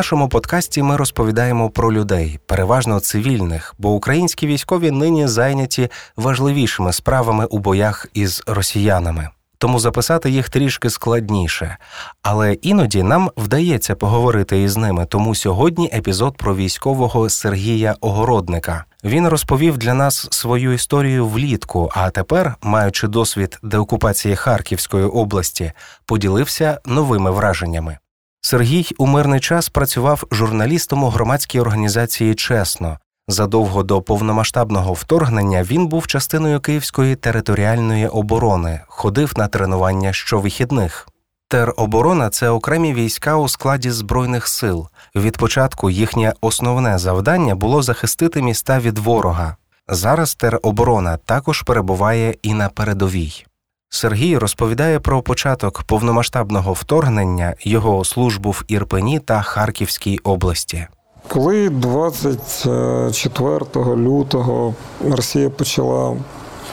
нашому подкасті ми розповідаємо про людей, переважно цивільних, бо українські військові нині зайняті важливішими справами у боях із росіянами. Тому записати їх трішки складніше. Але іноді нам вдається поговорити із ними. Тому сьогодні епізод про військового Сергія Огородника. Він розповів для нас свою історію влітку. А тепер, маючи досвід деокупації Харківської області, поділився новими враженнями. Сергій у мирний час працював журналістом у громадській організації Чесно. Задовго до повномасштабного вторгнення він був частиною Київської територіальної оборони, ходив на тренування щовихідних. Тероборона це окремі війська у складі збройних сил. Від початку їхнє основне завдання було захистити міста від ворога. Зараз тероборона також перебуває і на передовій. Сергій розповідає про початок повномасштабного вторгнення, його службу в Ірпені та Харківській області. Коли 24 лютого Росія почала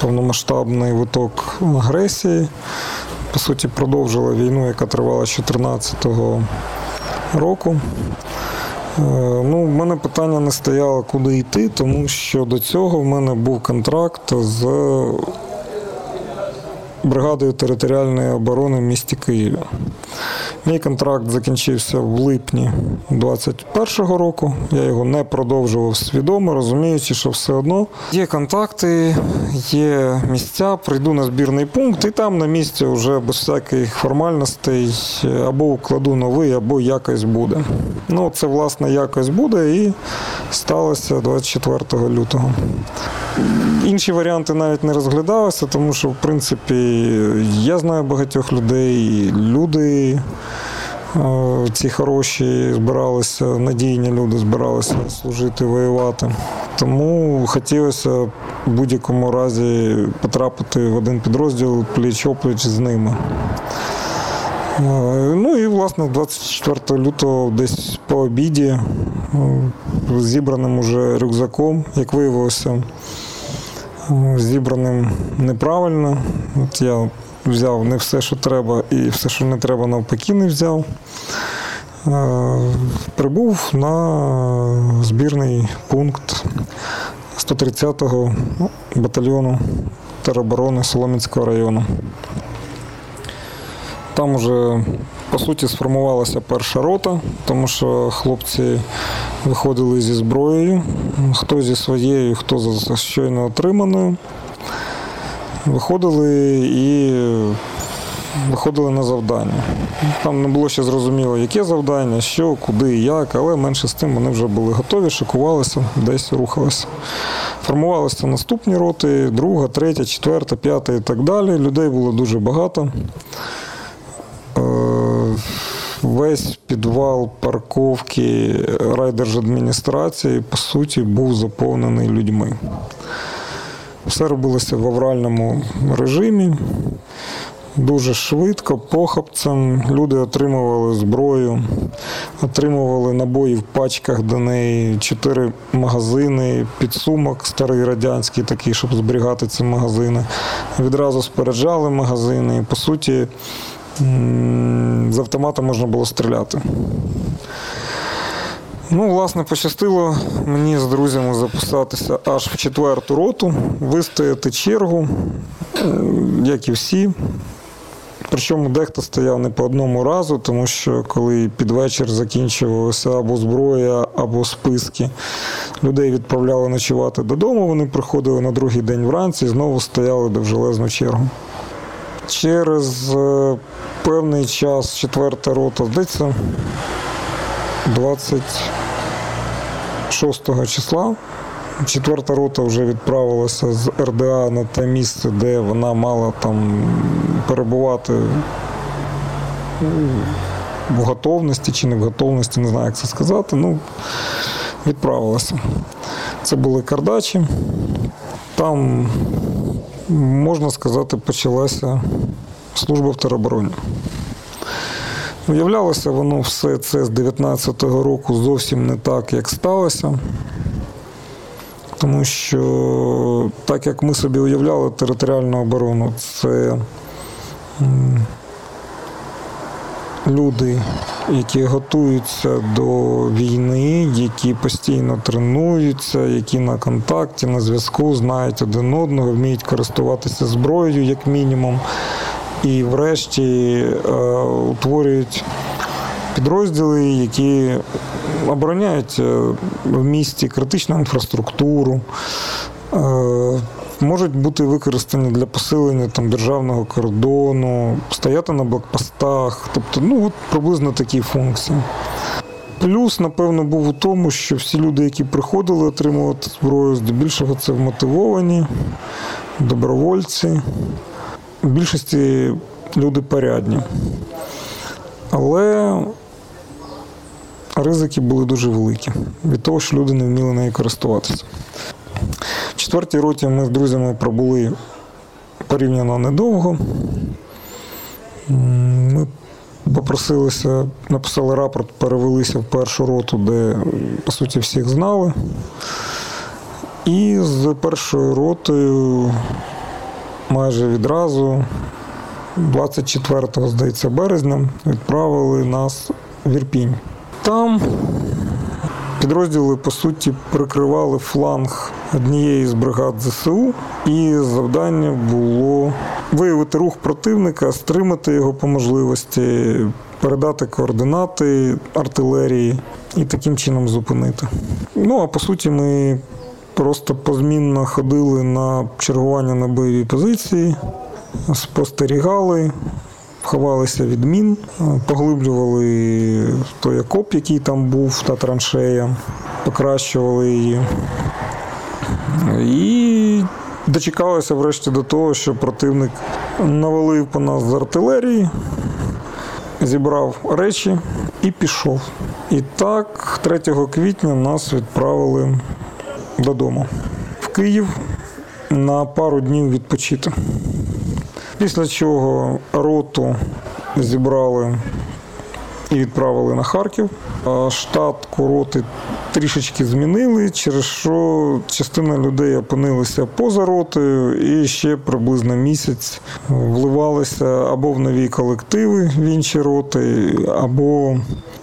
повномасштабний виток агресії, по суті, продовжила війну, яка тривала з 2014 року. Е, ну, в мене питання не стояло, куди йти, тому що до цього в мене був контракт з бригадою територіальної оборони в місті Києві. Мій контракт закінчився в липні 2021 року. Я його не продовжував свідомо, розуміючи, що все одно є контакти, є місця, прийду на збірний пункт, і там на місці вже без всяких формальностей або укладу новий, або якось буде. Ну, це власне якось буде і сталося 24 лютого. Інші варіанти навіть не розглядалися, тому що, в принципі, я знаю багатьох людей, люди ці хороші збиралися, надійні люди збиралися служити, воювати. Тому хотілося в будь-якому разі потрапити в один підрозділ пліч-опліч з ними. Ну і власне 24 лютого десь по обіді зібраним уже рюкзаком, як виявилося зібраним неправильно. От Я взяв не все, що треба, і все, що не треба, навпаки, не взяв. Е, прибув на збірний пункт 130-го батальйону тероборони Соломінського району. Там уже, по суті, сформувалася перша рота, тому що хлопці виходили зі зброєю, хто зі своєю, хто щойно отриманою. Виходили і виходили на завдання. Там не було ще зрозуміло, яке завдання, що, куди, як, але менше з тим вони вже були готові, шикувалися, десь рухалися. Формувалися наступні роти, друга, третя, четверта, п'ята і так далі. Людей було дуже багато. Е, весь підвал парковки райдержадміністрації, по суті, був заповнений людьми. Все робилося в авральному режимі. Дуже швидко, похапцем. Люди отримували зброю, отримували набої в пачках до неї, чотири магазини, підсумок старий радянський, такий, щоб зберігати ці магазини. Відразу спереджали магазини. І, по суті, з автомата можна було стріляти. Ну, власне, пощастило мені з друзями записатися аж в четверту роту, вистояти чергу, як і всі. Причому дехто стояв не по одному разу, тому що коли під вечір закінчувалася або зброя, або списки, людей відправляли ночувати додому, вони приходили на другий день вранці і знову стояли до железну чергу. Через е, певний час четверта рота, здається, 26 числа. Четверта рота вже відправилася з РДА на те місце, де вона мала там перебувати в готовності чи не в готовності, не знаю, як це сказати. Ну, відправилася. Це були кардачі. Там, можна сказати, почалася служба в теробороні. Уявлялося воно все це з 19-го року зовсім не так, як сталося. Тому що, так як ми собі уявляли територіальну оборону, це люди, які готуються до війни, які постійно тренуються, які на контакті, на зв'язку, знають один одного, вміють користуватися зброєю, як мінімум, і врешті е, утворюють підрозділи, які обороняють е, в місті критичну інфраструктуру. Е, можуть бути використані для посилення там, державного кордону, стояти на блокпостах, тобто ну, от приблизно такі функції. Плюс, напевно, був у тому, що всі люди, які приходили отримувати зброю, здебільшого це вмотивовані, добровольці. В більшості люди порядні. Але ризики були дуже великі від того, що люди не вміли нею користуватися. В четвертій роті ми з друзями пробули порівняно недовго. Ми попросилися, написали рапорт, перевелися в першу роту, де, по суті, всіх знали. І з першою ротою майже відразу, 24 здається, березня, відправили нас в Ірпінь. Там підрозділи, по суті, прикривали фланг однієї з бригад ЗСУ, і завдання було виявити рух противника, стримати його по можливості, передати координати артилерії і таким чином зупинити. Ну а по суті, ми просто позмінно ходили на чергування на бойові позиції, спостерігали. Ховалися від мін, поглиблювали той окоп, який там був, та траншея, покращували її. І дочекалися врешті до того, що противник навалив по нас з артилерії, зібрав речі і пішов. І так, 3 квітня нас відправили додому в Київ на пару днів відпочити. Після чого роту зібрали і відправили на Харків. Штат роти трішечки змінили, через що частина людей опинилися поза ротою і ще приблизно місяць вливалися або в нові колективи в інші роти, або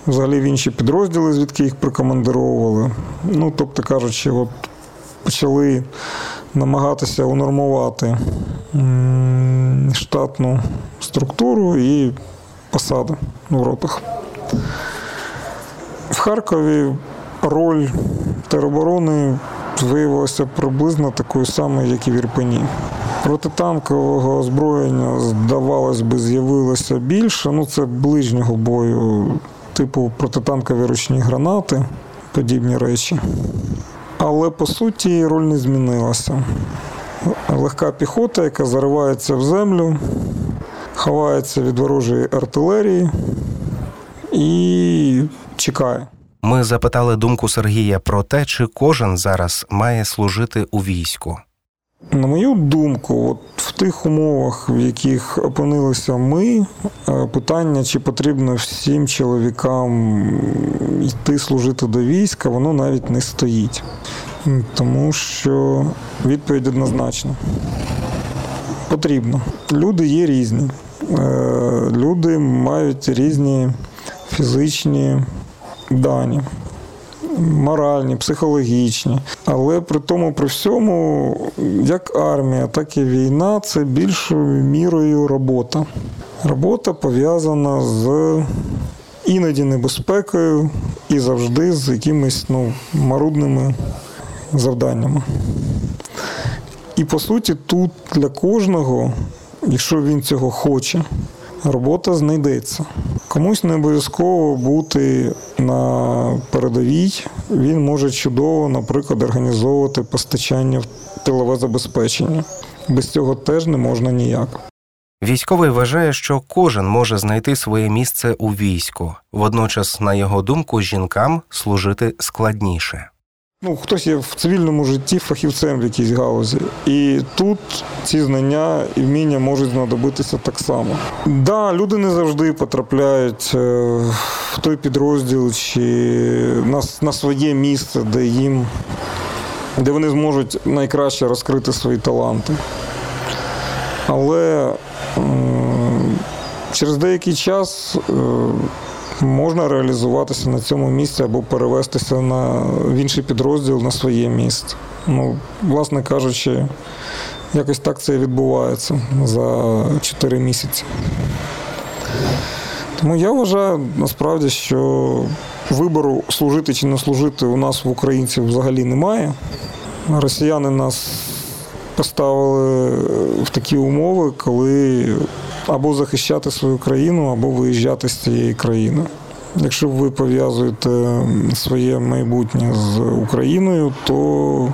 взагалі в інші підрозділи, звідки їх прикомандировували. Ну, тобто кажучи, от почали намагатися унормувати штатну структуру і посади в ротах. В Харкові роль тероборони виявилася приблизно такою самою, як і в Ірпені. Протитанкового озброєння, здавалось би, з'явилося більше. Ну, це ближнього бою, типу протитанкові ручні гранати, подібні речі. Але по суті роль не змінилася. Легка піхота, яка заривається в землю, ховається від ворожої артилерії і чекає. Ми запитали думку Сергія про те, чи кожен зараз має служити у війську. На мою думку, от тих умовах, в яких опинилися ми, е, питання, чи потрібно всім чоловікам йти служити до війська, воно навіть не стоїть. Тому що відповідь однозначна. Потрібно. Люди є різні. Е, люди мають різні фізичні дані моральні, психологічні. Але при тому, при всьому, як армія, так і війна це більшою мірою робота. Робота пов'язана з іноді небезпекою і завжди з якимись ну, марудними завданнями. І по суті, тут для кожного, якщо він цього хоче, робота знайдеться. Комусь не обов'язково бути на передовій. Він може чудово, наприклад, організовувати постачання в тилове забезпечення. Без цього теж не можна ніяк. Військовий вважає, що кожен може знайти своє місце у війську. Водночас, на його думку, жінкам служити складніше. Ну, хтось є в цивільному житті фахівцем в якійсь галузі. І тут ці знання і вміння можуть знадобитися так само. Так, да, люди не завжди потрапляють е, в той підрозділ чи на, на своє місце, де їм, де вони зможуть найкраще розкрити свої таланти. Але через деякий час можна реалізуватися на цьому місці або перевестися на в інший підрозділ на своє місце. Ну, власне кажучи, якось так це і відбувається за 4 місяці. Тому я вважаю насправді, що вибору служити чи не служити у нас в українців взагалі немає. Росіяни нас поставили в такі умови, коли або захищати свою країну, або виїжджати з цієї країни. Якщо ви пов'язуєте своє майбутнє з Україною, то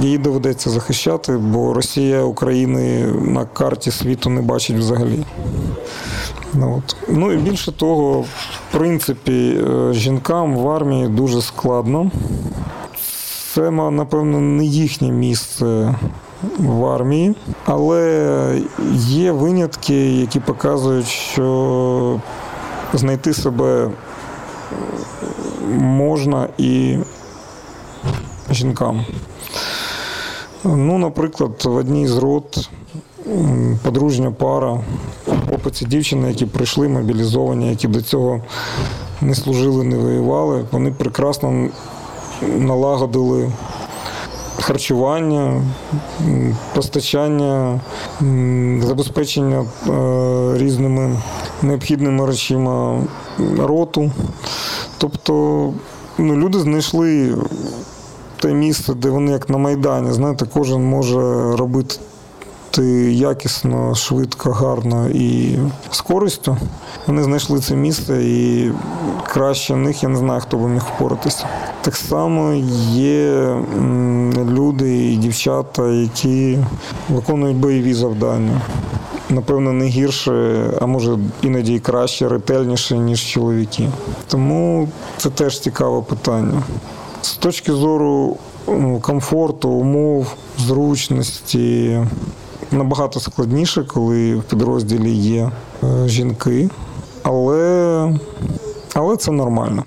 її доведеться захищати, бо Росія України на карті світу не бачить взагалі. Ну, от. Ну і більше того, в принципі, е, жінкам в армії дуже складно. Це, напевно, не їхнє місце в армії, але є винятки, які показують, що знайти себе можна і жінкам. Ну, наприклад, в одній з рот подружня пара, хлопець і дівчина, які прийшли мобілізовані, які до цього не служили, не воювали, вони прекрасно налагодили харчування, постачання, забезпечення е, різними необхідними речима роту. Тобто ну, люди знайшли те місце, де вони як на Майдані, знаєте, кожен може робити якісно, швидко, гарно і з користю. Вони знайшли це місце і краще них я не знаю, хто би міг впоратися. Так само є люди і дівчата, які виконують бойові завдання. Напевно, не гірше, а може іноді і краще, ретельніше, ніж чоловіки. Тому це теж цікаве питання. З точки зору комфорту, умов, зручності набагато складніше, коли в підрозділі є е, жінки, але, але це нормально.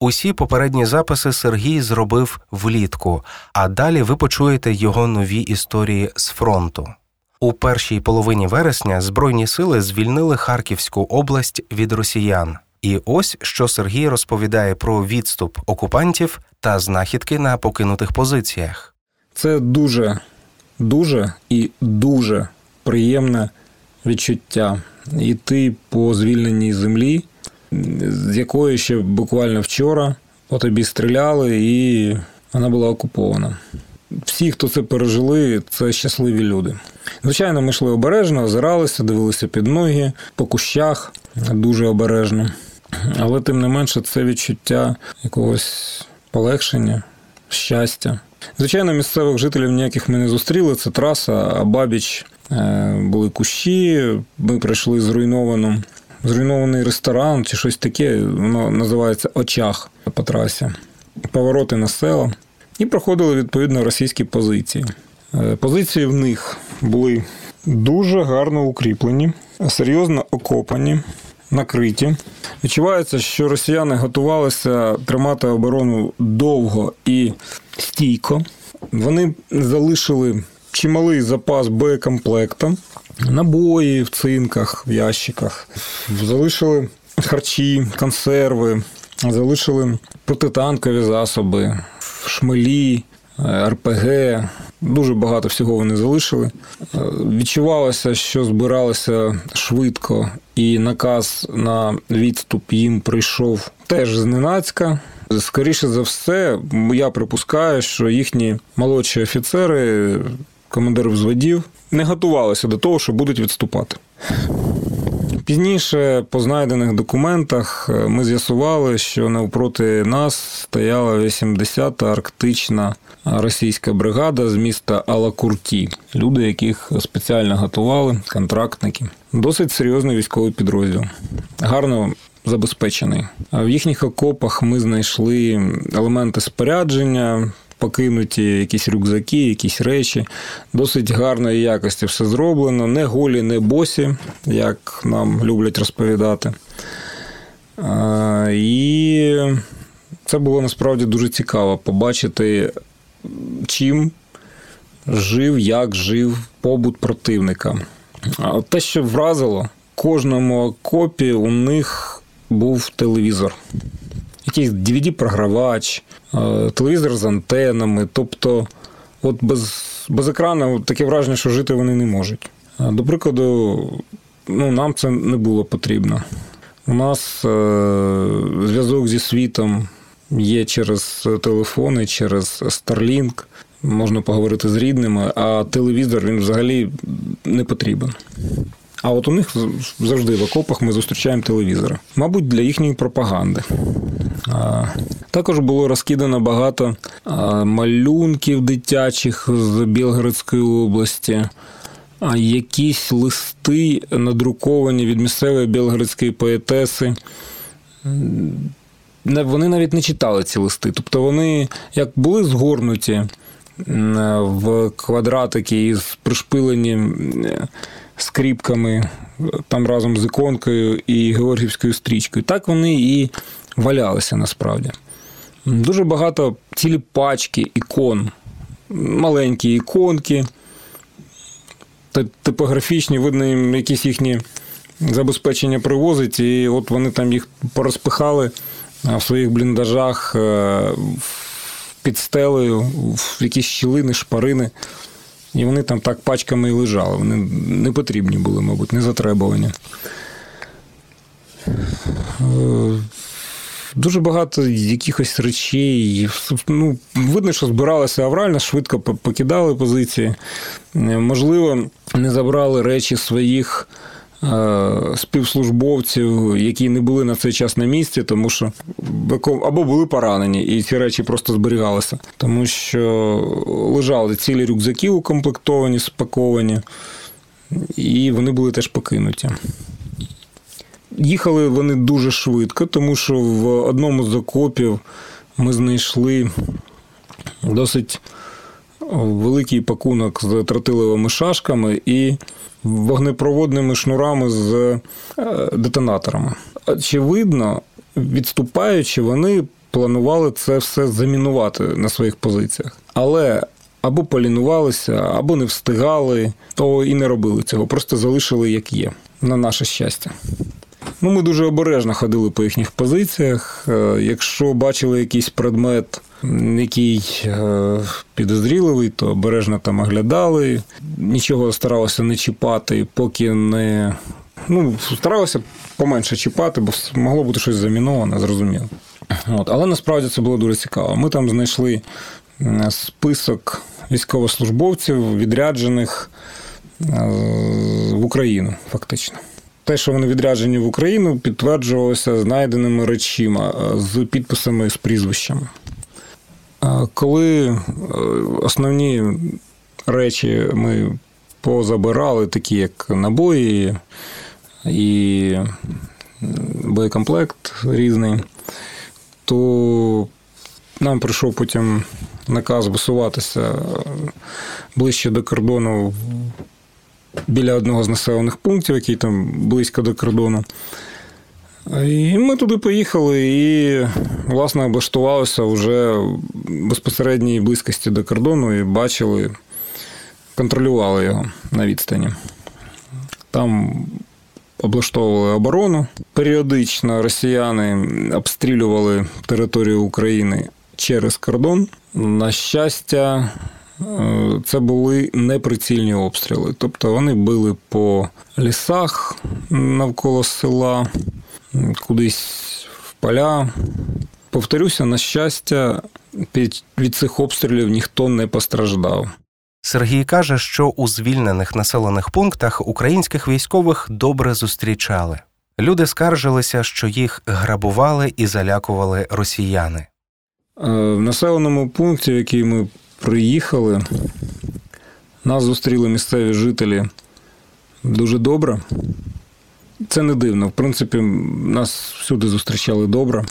Усі попередні записи Сергій зробив влітку, а далі ви почуєте його нові історії з фронту. У першій половині вересня Збройні сили звільнили Харківську область від росіян. І ось що Сергій розповідає про відступ окупантів та знахідки на покинутих позиціях. Це дуже, дуже і дуже приємне відчуття йти по звільненій землі, з якої ще буквально вчора по тобі стріляли, і вона була окупована. Всі, хто це пережили, це щасливі люди. Звичайно, ми йшли обережно, озиралися, дивилися під ноги, по кущах дуже обережно. Але тим не менше, це відчуття якогось полегшення, щастя. Звичайно, місцевих жителів ніяких ми не зустріли. Це траса, а бабіч е, були кущі. Ми прийшли зруйновану. Зруйнований ресторан чи щось таке, воно називається очах по трасі, повороти на села. І проходили відповідно російські позиції. Е, позиції в них були дуже гарно укріплені, серйозно окопані накриті. Відчувається, що росіяни готувалися тримати оборону довго і стійко. Вони залишили чималий запас боєкомплекту, набої в цинках, в ящиках, залишили харчі, консерви, залишили протитанкові засоби, шмелі, РПГ, Дуже багато всього вони залишили. Е, відчувалося, що збиралися швидко, і наказ на відступ їм прийшов теж зненацька. Скоріше за все, я припускаю, що їхні молодші офіцери, командири взводів, не готувалися до того, що будуть відступати. Пізніше, по знайдених документах, е, ми з'ясували, що навпроти нас стояла 80-та арктична російська бригада з міста Алакурті, люди, яких спеціально готували, контрактники. Досить серйозний військовий підрозділ. Гарно забезпечений. В їхніх окопах ми знайшли елементи спорядження, покинуті якісь рюкзаки, якісь речі. Досить гарної якості все зроблено. Не голі, не босі, як нам люблять розповідати. І це було насправді дуже цікаво побачити, чим жив, як жив побут противника. Те, що вразило, кожному окопі у них був телевізор. Якийсь DVD-програвач, е, телевізор з антенами. Тобто, от без без екрану таке враження, що жити вони не можуть. До прикладу, ну, нам це не було потрібно. У нас е, зв'язок зі світом є через телефони, через Starlink. Можна поговорити з рідними, а телевізор він взагалі не потрібен. А от у них завжди в окопах ми зустрічаємо телевізори. Мабуть, для їхньої пропаганди. Також було розкидано багато малюнків дитячих з Білгородської області, якісь листи надруковані від місцевої білгородської поетеси. Вони навіть не читали ці листи. Тобто вони як були згорнуті в квадратики із пришпилені скріпками, там разом з іконкою і Георгівською стрічкою. Так вони і валялися насправді. Дуже багато цілі пачки ікон, маленькі іконки, типографічні, видно, їм якісь їхні забезпечення привозить, і от вони там їх порозпихали в своїх бліндажах е, під стелею, в якісь щілини, шпарини. І вони там так пачками і лежали. Вони не потрібні були, мабуть, не затребувані. Е, дуже багато якихось речей. Ну, Видно, що збиралися аврально, швидко покидали позиції. Е, можливо, не забрали речі своїх співслужбовців, які не були на цей час на місці, тому що або були поранені, і ці речі просто зберігалися, тому що лежали цілі рюкзаки укомплектовані, спаковані, і вони були теж покинуті. Їхали вони дуже швидко, тому що в одному з окопів ми знайшли досить великий пакунок з тротиловими шашками і вогнепроводними шнурами з е, детонаторами. Очевидно, відступаючи, вони планували це все замінувати на своїх позиціях. Але або полінувалися, або не встигали, то і не робили цього, просто залишили як є, на наше щастя. Ну, Ми дуже обережно ходили по їхніх позиціях. Е, якщо бачили якийсь предмет, який е, підозріливий, то обережно там оглядали. Нічого старалося не чіпати, поки не. Ну, старалося поменше чіпати, бо могло бути щось заміноване, зрозуміло. От. Але насправді це було дуже цікаво. Ми там знайшли список військовослужбовців, відряджених е, в Україну, фактично. Те, що вони відряджені в Україну, підтверджувалося знайденими речима з підписами з прізвищами. Коли е, основні речі ми позабирали, такі як набої і боєкомплект різний, то нам прийшов потім наказ висуватися ближче до кордону біля одного з населених пунктів, який там близько до кордону. І ми туди поїхали і, власне, облаштувалися вже в безпосередній близькості до кордону і бачили, контролювали його на відстані. Там облаштовували оборону. Періодично росіяни обстрілювали територію України через кордон. На щастя, це були неприцільні обстріли. Тобто вони били по лісах навколо села, кудись в поля. Повторюся, на щастя, від цих обстрілів ніхто не постраждав. Сергій каже, що у звільнених населених пунктах українських військових добре зустрічали. Люди скаржилися, що їх грабували і залякували росіяни. Е, в населеному пункті, в який ми приїхали. Нас зустріли місцеві жителі дуже добре. Це не дивно. В принципі, нас всюди зустрічали добре.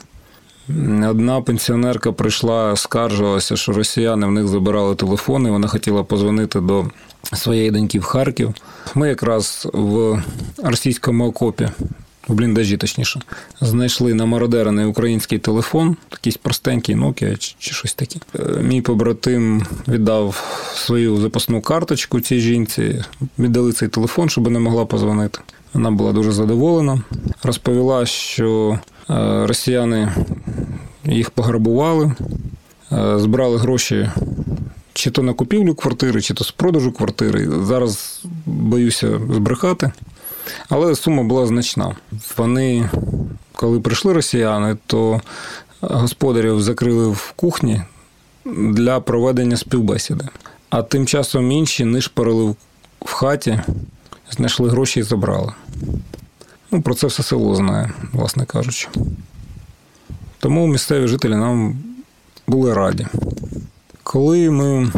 Одна пенсіонерка прийшла, скаржилася, що росіяни в них забирали телефони. Вона хотіла позвонити до своєї доньки в Харків. Ми якраз в російському окопі в бліндажі, точніше, знайшли намародерений український телефон, якийсь простенький Nokia чи, чи щось таке. Е, мій побратим віддав свою запасну карточку цій жінці, віддали цей телефон, щоб не могла позвонити. Вона була дуже задоволена. Розповіла, що е, росіяни їх пограбували, е, збрали гроші чи то на купівлю квартири, чи то з продажу квартири. Зараз боюся збрехати. Але сума була значна. Вони, коли прийшли росіяни, то господарів закрили в кухні для проведення співбесіди. А тим часом інші нишпорили в хаті, знайшли гроші і забрали. Ну, Про це все село знає, власне кажучи. Тому місцеві жителі нам були раді. Коли ми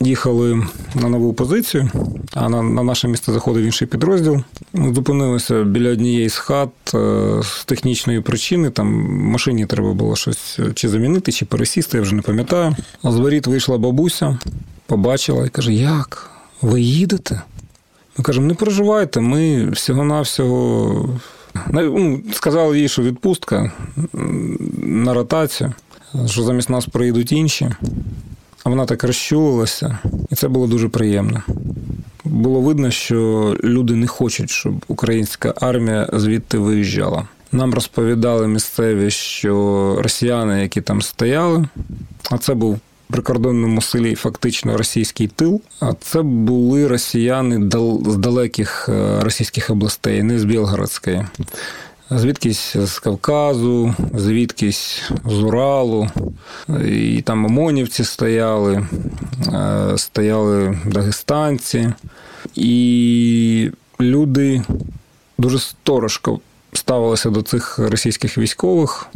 їхали на нову позицію, а на на наше місце заходив інший підрозділ, зупинилися біля однієї з хат е, з технічної причини. Там машині треба було щось чи замінити, чи пересісти, я вже не пам'ятаю. З воріт вийшла бабуся, побачила і каже: Як? Ви їдете? Ми кажемо, не переживайте, ми всього-навсього. Ну, Сказали їй, що відпустка на ротацію, що замість нас приїдуть інші. А вона так розчулилася, і це було дуже приємно. Було видно, що люди не хочуть, щоб українська армія звідти виїжджала. Нам розповідали місцеві, що росіяни, які там стояли, а це був в прикордонному селі фактично російський тил. А це були росіяни з далеких е, російських областей, не з Білгородської звідкись з Кавказу, звідкись з Уралу, і там ОМОНівці стояли, е, стояли дагестанці, і люди дуже сторожко ставилися до цих російських військових,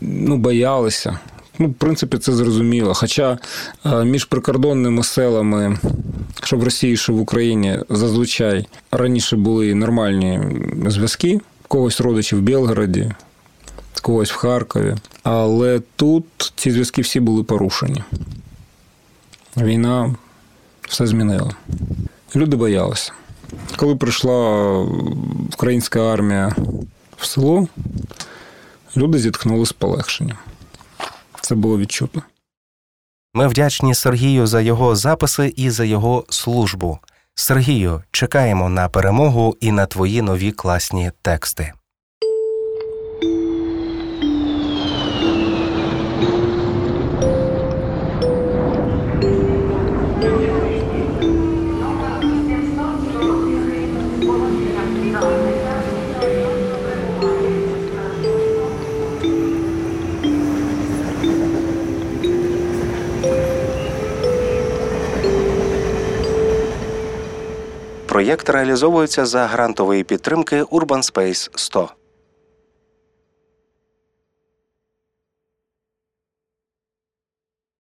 ну, боялися. Ну, в принципі, це зрозуміло. Хоча е, між прикордонними селами, що в Росії, що в Україні, зазвичай раніше були нормальні зв'язки когось родичів в Білгороді, когось в Харкові. Але тут ці зв'язки всі були порушені. Війна все змінила. Люди боялися. Коли прийшла українська армія в село, люди зітхнули з полегшенням. Це було відчутно. Ми вдячні Сергію за його записи і за його службу. Сергію, чекаємо на перемогу і на твої нові класні тексти. Проєкт реалізовується за грантової підтримки Urban Space 100.